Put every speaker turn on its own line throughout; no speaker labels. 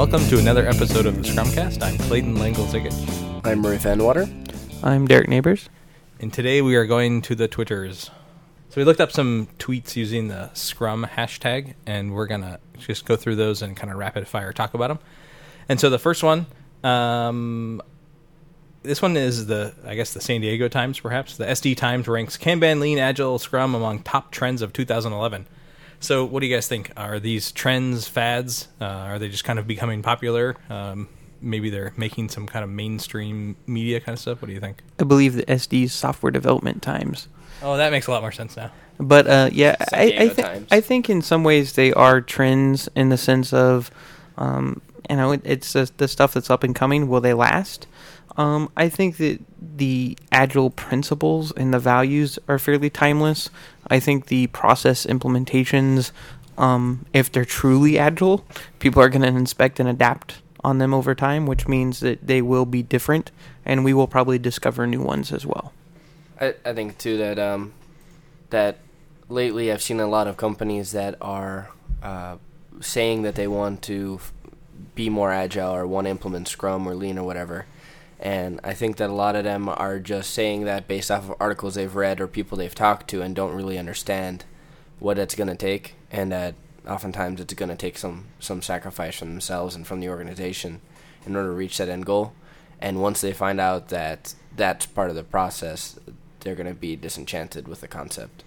welcome to another episode of the Scrumcast. I'm Clayton Lengel-Zigich,
I'm Murray Fanwater.
I'm Derek Neighbors.
and today we are going to the Twitters. So we looked up some tweets using the Scrum hashtag, and we're gonna just go through those and kind of rapid fire talk about them. And so the first one, um, this one is the I guess the San Diego Times, perhaps the SD Times ranks Kanban, Lean, Agile, Scrum among top trends of 2011. So, what do you guys think? Are these trends fads? Uh, are they just kind of becoming popular? Um, maybe they're making some kind of mainstream media kind of stuff. What do you think?
I believe the SD's software development times.
Oh, that makes a lot more sense now.
But uh, yeah, I, I,
Diego
thi-
Times.
I think in some ways they are trends in the sense of, um, you know, it, it's just the stuff that's up and coming. Will they last? Um, I think that the agile principles and the values are fairly timeless. I think the process implementations, um, if they're truly agile, people are going to inspect and adapt on them over time, which means that they will be different, and we will probably discover new ones as well.
I, I think too that um, that lately I've seen a lot of companies that are uh, saying that they want to be more agile or want to implement Scrum or Lean or whatever. And I think that a lot of them are just saying that based off of articles they've read or people they've talked to and don't really understand what it's going to take. And that oftentimes it's going to take some, some sacrifice from themselves and from the organization in order to reach that end goal. And once they find out that that's part of the process, they're going to be disenchanted with the concept.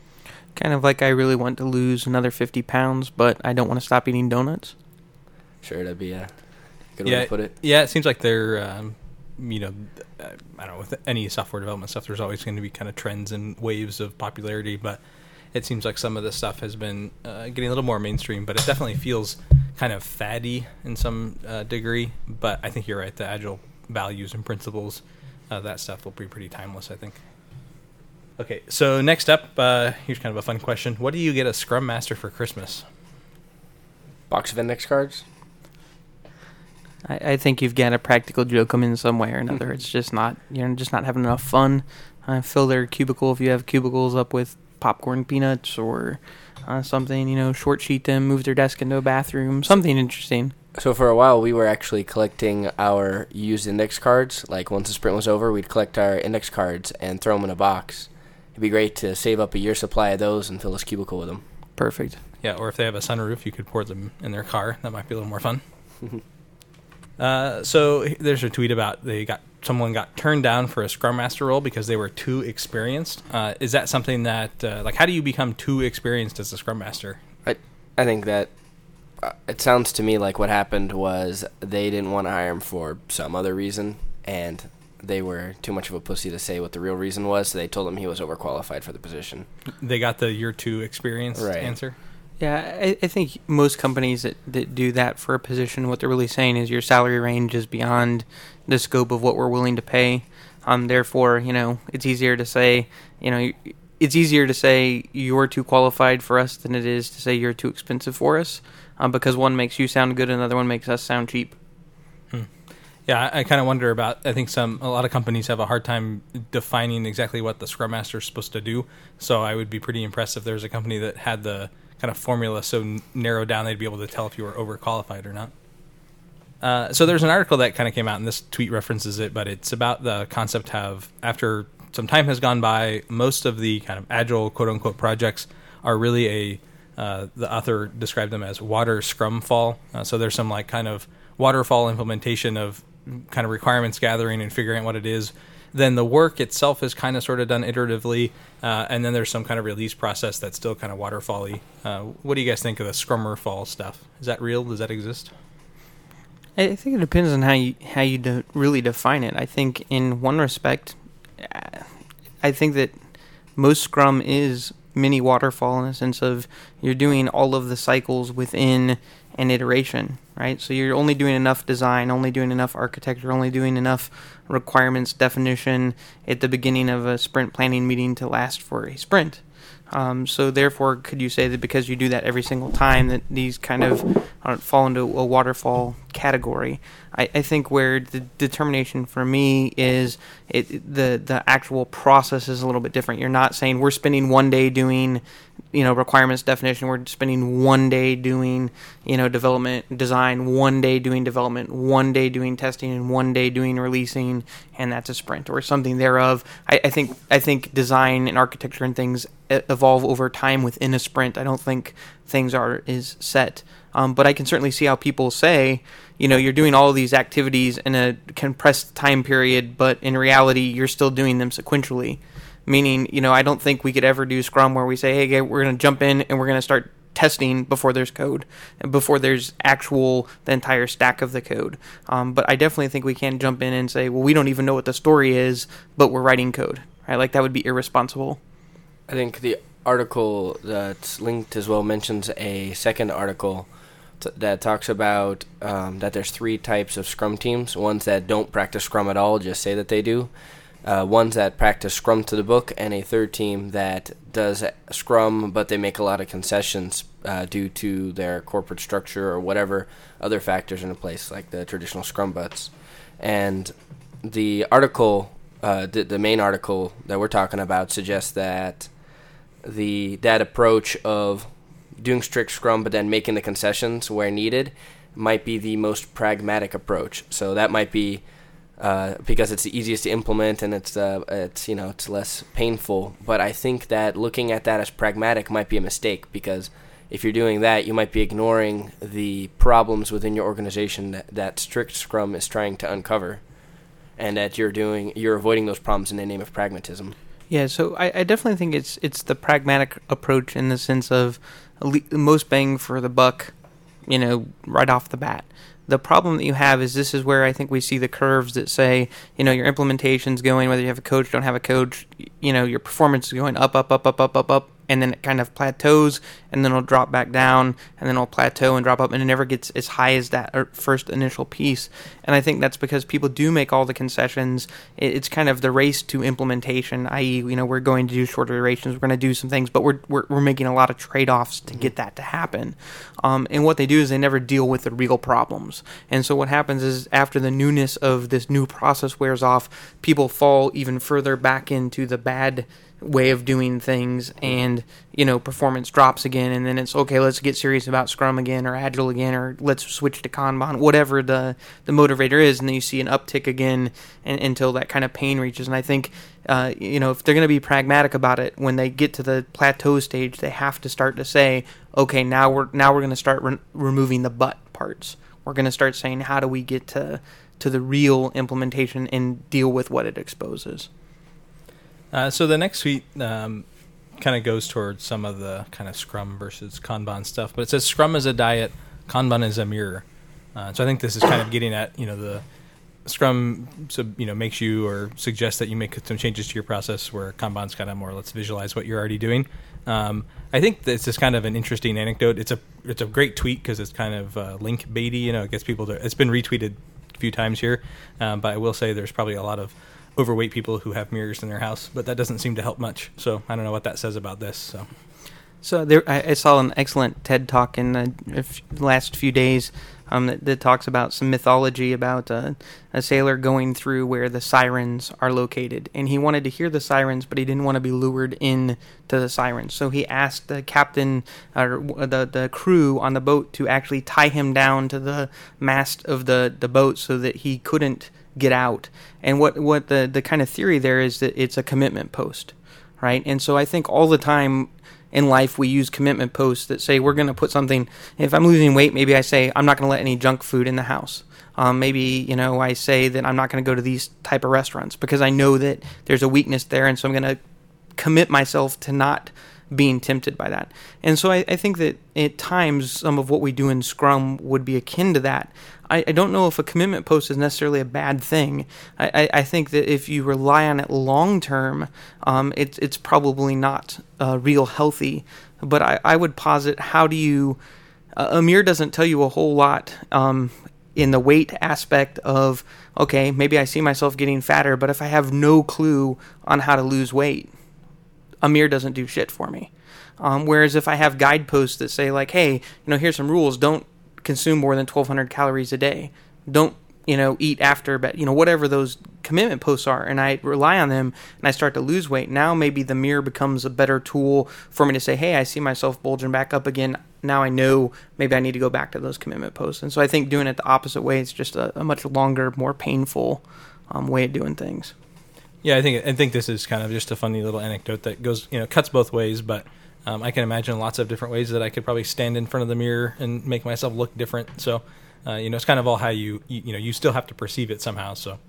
Kind of like I really want to lose another 50 pounds, but I don't want to stop eating donuts.
Sure, that'd be a good
yeah,
way to put it.
Yeah, it seems like they're, um, you know, I don't know, with any software development stuff, there's always going to be kind of trends and waves of popularity, but it seems like some of this stuff has been uh, getting a little more mainstream, but it definitely feels kind of faddy in some uh, degree. But I think you're right, the agile values and principles, uh, that stuff will be pretty timeless, I think. Okay, so next up, uh, here's kind of a fun question. What do you get a Scrum Master for Christmas?
Box of index cards.
I, I think you've got a practical joke come in some way or another. it's just not you're just not having enough fun. Uh, fill their cubicle if you have cubicles up with popcorn peanuts or uh, something. You know, short sheet them, move their desk into a bathroom, something interesting.
So for a while, we were actually collecting our used index cards. Like once the sprint was over, we'd collect our index cards and throw them in a box. It'd be great to save up a year's supply of those and fill this cubicle with them.
Perfect.
Yeah, or if they have a sunroof, you could pour them in their car. That might be a little more fun. uh, so there's a tweet about they got someone got turned down for a scrum master role because they were too experienced. Uh, is that something that uh, like how do you become too experienced as a scrum master?
I I think that uh, it sounds to me like what happened was they didn't want to hire him for some other reason, and they were too much of a pussy to say what the real reason was. So they told him he was overqualified for the position.
They got the year two experience
Right.
answer.
Yeah, I, I think most companies that, that do that for a position, what they're really saying is your salary range is beyond the scope of what we're willing to pay. Um, therefore, you know, it's easier to say, you know, it's easier to say you're too qualified for us than it is to say you're too expensive for us, um, because one makes you sound good, and another one makes us sound cheap.
Yeah, I, I kind of wonder about. I think some a lot of companies have a hard time defining exactly what the scrum master is supposed to do. So I would be pretty impressed if there's a company that had the kind of formula so narrowed down they'd be able to tell if you were overqualified or not. Uh, so there's an article that kind of came out, and this tweet references it, but it's about the concept of after some time has gone by, most of the kind of agile quote unquote projects are really a uh, the author described them as water scrum fall. Uh, so there's some like kind of waterfall implementation of kind of requirements gathering and figuring out what it is. Then the work itself is kind of sort of done iteratively, uh, and then there's some kind of release process that's still kind of waterfally. Uh, what do you guys think of the scrummer fall stuff? Is that real? Does that exist?
I think it depends on how you how you de- really define it. I think in one respect, uh, I think that most Scrum is mini waterfall in a sense of you're doing all of the cycles within an iteration, right? So you're only doing enough design, only doing enough architecture, only doing enough requirements definition at the beginning of a sprint planning meeting to last for a sprint. Um, so therefore, could you say that because you do that every single time, that these kind of uh, fall into a waterfall category? I, I think where the determination for me is it, the the actual process is a little bit different. You're not saying we're spending one day doing you know requirements definition we're spending one day doing you know development design one day doing development one day doing testing and one day doing releasing and that's a sprint or something thereof i, I think i think design and architecture and things evolve over time within a sprint i don't think things are is set um, but i can certainly see how people say you know you're doing all of these activities in a compressed time period but in reality you're still doing them sequentially Meaning, you know, I don't think we could ever do Scrum where we say, hey, we're going to jump in and we're going to start testing before there's code, before there's actual the entire stack of the code. Um, but I definitely think we can jump in and say, well, we don't even know what the story is, but we're writing code. Right? Like that would be irresponsible.
I think the article that's linked as well mentions a second article that talks about um, that there's three types of Scrum teams: ones that don't practice Scrum at all, just say that they do, uh, ones that practice Scrum to the book, and a third team that does Scrum, but they make a lot of concessions uh, due to their corporate structure or whatever other factors in a place, like the traditional Scrum butts. And the article, uh, the, the main article that we're talking about, suggests that the that approach of doing strict Scrum, but then making the concessions where needed, might be the most pragmatic approach. So that might be uh, because it's the easiest to implement and it's uh, it's you know it's less painful. But I think that looking at that as pragmatic might be a mistake because if you're doing that, you might be ignoring the problems within your organization that, that strict Scrum is trying to uncover, and that you're doing you're avoiding those problems in the name of pragmatism.
Yeah, so I, I definitely think it's it's the pragmatic approach in the sense of most bang for the buck, you know, right off the bat. The problem that you have is this is where I think we see the curves that say, you know, your implementation's going, whether you have a coach, don't have a coach, you know, your performance is going up, up, up, up, up, up, up, and then it kind of plateaus and then it'll drop back down and then it'll plateau and drop up and it never gets as high as that er, first initial piece. And i think that's because people do make all the concessions. It's kind of the race to implementation i.e you know we're going to do shorter durations we're going to do some things but we're, we're, we're making a lot of trade-offs to get that to happen. Um, and what they do is they never deal with the real problems. And so what happens is after the newness of this new process wears off people fall even further back into the bad way of doing things and you know performance drops again and then it's okay let's get serious about scrum again or agile again or let's switch to kanban whatever the the motivator is and then you see an uptick again and, until that kind of pain reaches. And i think uh, you know if they're going to be pragmatic about it when they get to the plateau stage they have to start to say okay now we're now we're going to start re- removing the but parts. We're going to start saying how do we get to to the real implementation and deal with what it exposes
uh, so the next tweet um, kind of goes towards some of the kind of Scrum versus Kanban stuff, but it says Scrum is a diet, Kanban is a mirror. Uh, so I think this is kind of getting at you know the Scrum you know makes you or suggests that you make some changes to your process, where Kanban's kind of more let's visualize what you're already doing. Um, I think this is kind of an interesting anecdote. It's a it's a great tweet because it's kind of uh, link baity. You know, it gets people to. It's been retweeted a few times here, um, but I will say there's probably a lot of overweight people who have mirrors in their house, but that doesn't seem to help much. So I don't know what that says about this. So,
so there, I, I saw an excellent TED talk in the last few days um, that, that, talks about some mythology about uh, a sailor going through where the sirens are located, and he wanted to hear the sirens, but he didn't want to be lured in to the sirens. So he asked the captain or the the crew on the boat to actually tie him down to the mast of the the boat so that he couldn't get out. And what what the the kind of theory there is that it's a commitment post, right? And so I think all the time in life we use commitment posts that say we're going to put something. If I'm losing weight, maybe I say I'm not going to let any junk food in the house. Um, maybe you know I say that I'm not going to go to these type of restaurants because I know that there's a weakness there, and so I'm going to commit myself to not being tempted by that. And so I, I, think that at times some of what we do in Scrum would be akin to that. I, I don't know if a commitment post is necessarily a bad thing. I, I think that if you rely on it long term, um, it's it's probably not uh, real healthy. But I, I would posit how do you uh, Amir doesn't tell you a whole lot um, in the weight aspect of okay maybe I see myself getting fatter, but if I have no clue on how to lose weight, Amir doesn't do shit for me. Um, whereas if I have guideposts that say like, hey, you know, here's some rules: don't consume more than 1,200 calories a day. Don't you know, eat after, but you know, whatever those commitment posts are, and I rely on them, and I start to lose weight. Now maybe the mirror becomes a better tool for me to say, hey, I see myself bulging back up again. Now I know maybe I need to go back to those commitment posts. And so I think doing it the opposite way is just a, a much longer, more painful um, way of doing things.
Yeah, I think I think this is kind of just a funny little anecdote that goes, you know, cuts both ways. But um, I can imagine lots of different ways that I could probably stand in front of the mirror and make myself look different. So, uh, you know, it's kind of all how you, you, you know, you still have to perceive it somehow. So,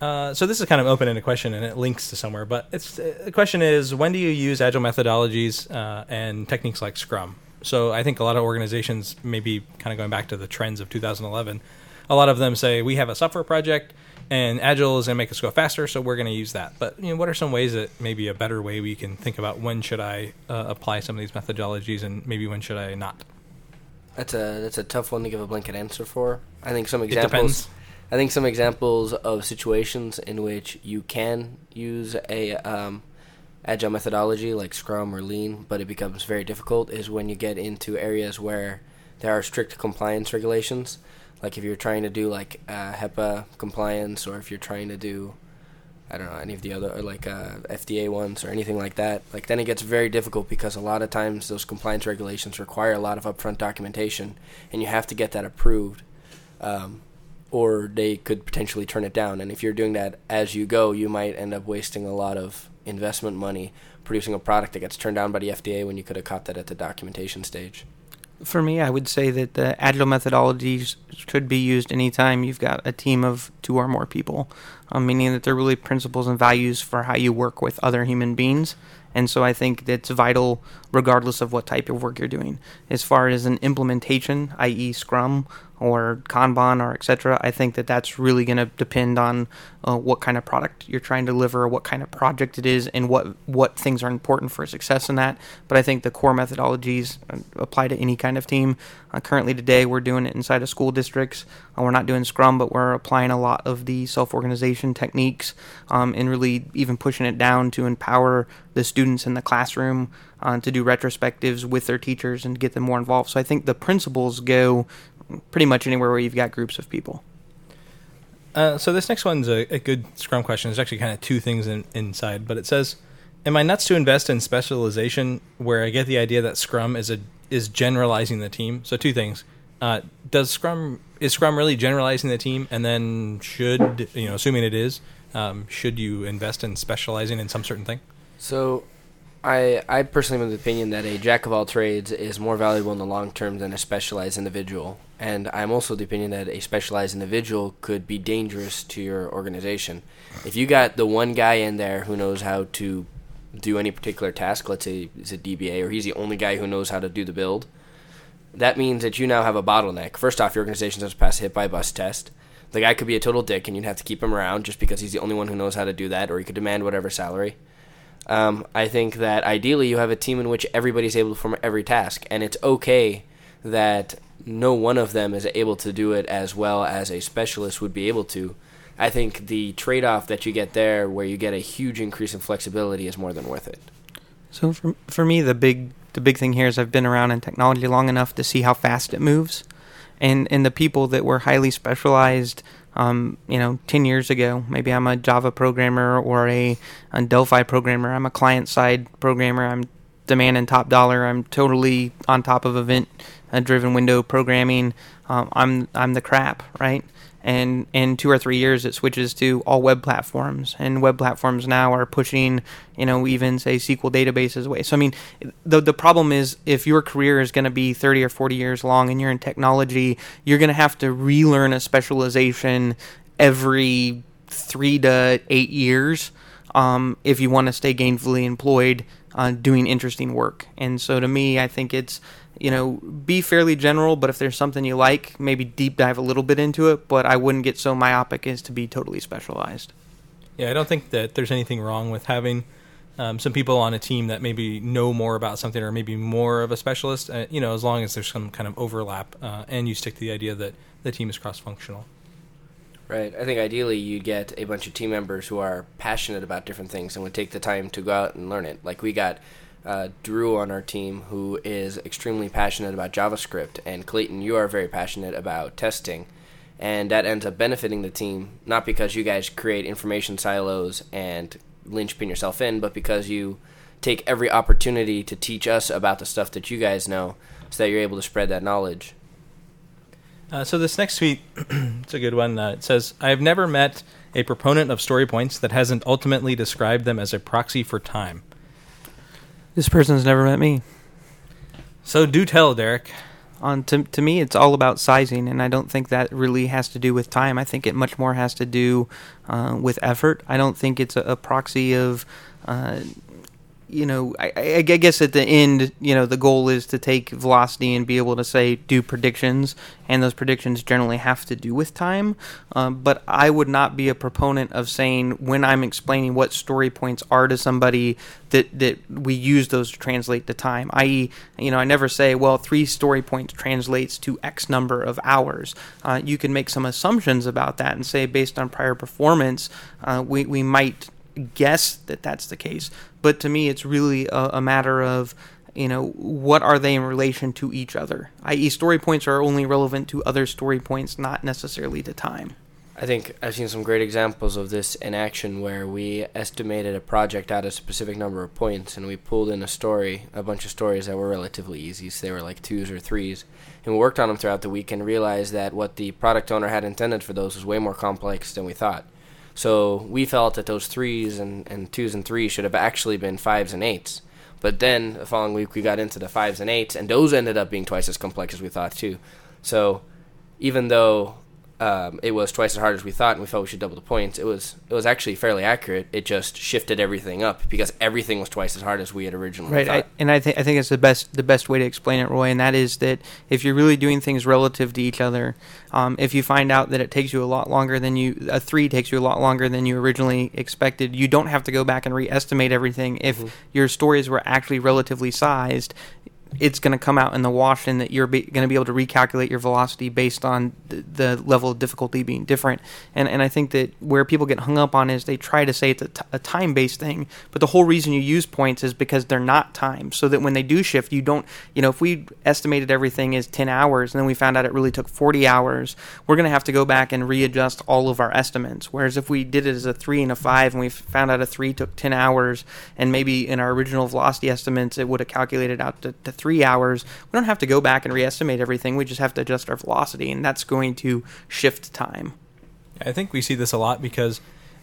uh, so this is kind of open-ended question, and it links to somewhere. But it's uh, the question is, when do you use agile methodologies uh, and techniques like Scrum? So I think a lot of organizations, maybe kind of going back to the trends of 2011, a lot of them say we have a software project and agile is going to make us go faster so we're going to use that but you know what are some ways that maybe a better way we can think about when should i uh, apply some of these methodologies and maybe when should i not
That's a that's a tough one to give a blanket answer for. I think some examples. I think some examples of situations in which you can use a um, agile methodology like Scrum or Lean, but it becomes very difficult is when you get into areas where there are strict compliance regulations. Like if you're trying to do like uh, HIPAA compliance, or if you're trying to do I don't know any of the other like uh, FDA ones or anything like that. Like then it gets very difficult because a lot of times those compliance regulations require a lot of upfront documentation, and you have to get that approved, um, or they could potentially turn it down. And if you're doing that as you go, you might end up wasting a lot of investment money producing a product that gets turned down by the FDA when you could have caught that at the documentation stage.
For me, I would say that the agile methodologies should be used anytime you've got a team of two or more people, um, meaning that they're really principles and values for how you work with other human beings. And so I think that's vital regardless of what type of work you're doing. As far as an implementation, i.e., Scrum or Kanban or etc., I think that that's really going to depend on uh, what kind of product you're trying to deliver, what kind of project it is, and what what things are important for success in that. But I think the core methodologies uh, apply to any kind of team. Uh, currently, today we're doing it inside of school districts. Uh, we're not doing Scrum, but we're applying a lot of the self-organization techniques um, and really even pushing it down to empower the students in the classroom uh, to do retrospectives with their teachers and get them more involved. So I think the principles go pretty much anywhere where you've got groups of people.
Uh, so this next one's a, a good Scrum question. There's actually kind of two things in, inside, but it says, "Am I nuts to invest in specialization where I get the idea that Scrum is a is generalizing the team?" So two things: uh, Does Scrum is Scrum really generalizing the team, and then should you know, assuming it is, um, should you invest in specializing in some certain thing?
So, I I personally am of the opinion that a jack of all trades is more valuable in the long term than a specialized individual, and I'm also the opinion that a specialized individual could be dangerous to your organization. If you got the one guy in there who knows how to do any particular task, let's say it's a DBA, or he's the only guy who knows how to do the build, that means that you now have a bottleneck. First off, your organization has to pass a hit by bus test. The guy could be a total dick, and you'd have to keep him around just because he's the only one who knows how to do that, or he could demand whatever salary. Um, I think that ideally you have a team in which everybody's able to perform every task, and it's okay that no one of them is able to do it as well as a specialist would be able to. I think the trade off that you get there, where you get a huge increase in flexibility, is more than worth it.
So for for me, the big the big thing here is I've been around in technology long enough to see how fast it moves, and and the people that were highly specialized, um, you know, ten years ago, maybe I'm a Java programmer or a, a Delphi programmer. I'm a client side programmer. I'm demanding top dollar. I'm totally on top of event uh, driven window programming. Um, I'm I'm the crap, right? And in two or three years, it switches to all web platforms, and web platforms now are pushing, you know, even say SQL databases away. So I mean, the the problem is if your career is going to be thirty or forty years long, and you're in technology, you're going to have to relearn a specialization every three to eight years um, if you want to stay gainfully employed uh, doing interesting work. And so to me, I think it's you know be fairly general, but if there's something you like, maybe deep dive a little bit into it. But I wouldn't get so myopic as to be totally specialized.
Yeah, I don't think that there's anything wrong with having um, some people on a team that maybe know more about something or maybe more of a specialist. Uh, you know, as long as there's some kind of overlap uh, and you stick to the idea that the team is cross-functional.
Right. I think ideally you'd get a bunch of team members who are passionate about different things and would take the time to go out and learn it. Like we got uh, Drew on our team who is extremely passionate about JavaScript, and Clayton, you are very passionate about testing. and that ends up benefiting the team not because you guys create information silos and linchpin yourself in, but because you take every opportunity to teach us about the stuff that you guys know, so that you're able to spread that knowledge.
Uh, so this next tweet, it's a good one. Uh, it says, "I have never met a proponent of story points that hasn't ultimately described them as a proxy for time."
This person's never met me.
So do tell, Derek.
On to to me, it's all about sizing, and I don't think that really has to do with time. I think it much more has to do uh, with effort. I don't think it's a, a proxy of uh, you know, I, I, guess at the end, you know, the goal is to take velocity and be able to say do predictions, and those predictions generally have to do with time. Um, but I would not be a proponent of saying when I'm explaining what story points are to somebody that that we use those to translate to time. I.e., you know, I never say, well, three story points translates to X number of hours. Uh, you can make some assumptions about that and say based on prior performance, uh, we we might guess that that's the case. But to me, it's really a, a matter of you know what are they in relation to each other? I.e story points are only relevant to other story points not necessarily to time.
I think i've seen some great examples of this in action where we estimated a project at a specific number of points and we pulled in a story a bunch of stories that were relatively easy. So they were like twos or threes and we worked on them throughout the week and realized that what the product owner had intended for those was way more complex than we thought so we felt that those threes and, and twos and threes should have actually been fives and eights. But then the following week we got into the fives and eights, and those ended up being twice as complex as we thought too. So even though um, it was twice as hard as we thought, and we felt we should double the points. It was it was actually fairly accurate. It just shifted everything up because everything was twice as hard as we had originally
right.
thought.
I, and I think I think it's the best the best way to explain it, Roy, and that is that if you're really doing things relative to each other, um, if you find out that it takes you a lot longer than you a three takes you a lot longer than you originally expected, you don't have to go back and re-estimate everything. If mm-hmm. your stories were actually relatively sized, it's going to come out in the wash and that you're going to be able to recalculate your velocity based on the, the, level of difficulty being different. And and I think that where people get hung up on is they try to say it's a, t- a time based thing, but the whole reason you use points is because they're not time. So that when they do shift, you don't, you know, if we estimated everything as 10 hours and then we found out it really took 40 hours, we're going to have to go back and readjust all of our estimates. Whereas if we did it as a 3 and a 5 and we found out a 3 took 10 hours and maybe in our original velocity estimates it would have calculated out to, to 3 three hours, we don't have to go back and re-estimate everything. We just have to adjust our velocity, and that's going to shift time.
I think we see this a lot because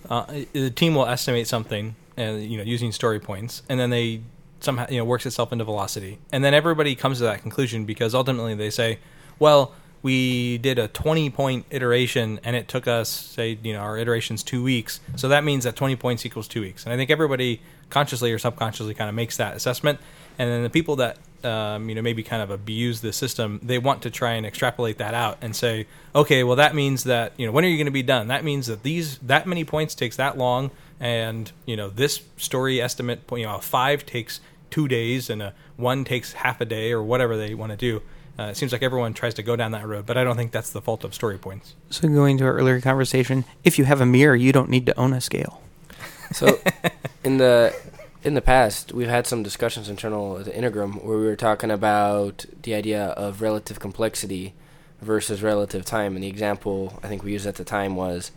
uh, the team will estimate something, and uh, you know, using story points, and then they somehow you know works itself into velocity, and then everybody comes to that conclusion because ultimately they say, well. We did a 20 point iteration and it took us, say, you know, our iteration's two weeks. So that means that 20 points equals two weeks. And I think everybody consciously or subconsciously kind of makes that assessment. And then the people that um, you know maybe kind of abuse the system, they want to try and extrapolate that out and say, okay, well that means that you know when are you going to be done? That means that these that many points takes that long, and you know this story estimate, you know, a five takes two days and a one takes half a day or whatever they want to do. Uh, it seems like everyone tries to go down that road, but I don't think that's the fault of story points.
So going to our earlier conversation, if you have a mirror, you don't need to own a scale.
So in the in the past, we've had some discussions internal at the Integrum where we were talking about the idea of relative complexity versus relative time. And the example I think we used at the time was,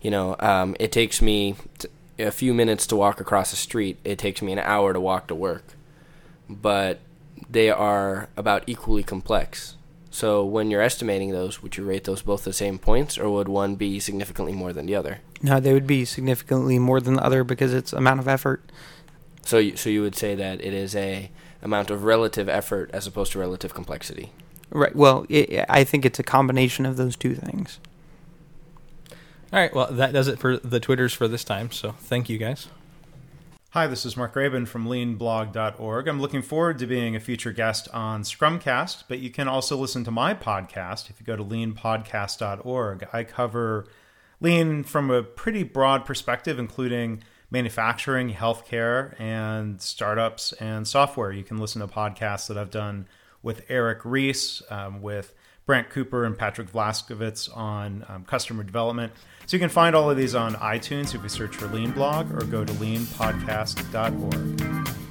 you know, um, it takes me t- a few minutes to walk across the street. It takes me an hour to walk to work, but they are about equally complex. So when you're estimating those, would you rate those both the same points, or would one be significantly more than the other?
No, they would be significantly more than the other because it's amount of effort.
So, you, so you would say that it is a amount of relative effort as opposed to relative complexity.
Right. Well, it, I think it's a combination of those two things.
All right. Well, that does it for the Twitters for this time. So, thank you guys.
Hi, this is Mark Graban from leanblog.org. I'm looking forward to being a future guest on Scrumcast, but you can also listen to my podcast if you go to leanpodcast.org. I cover lean from a pretty broad perspective, including manufacturing, healthcare, and startups and software. You can listen to podcasts that I've done with Eric Ries, um, with Brant Cooper, and Patrick Vlaskovits on um, customer development. So you can find all of these on iTunes if you search for Lean Blog or go to leanpodcast.org.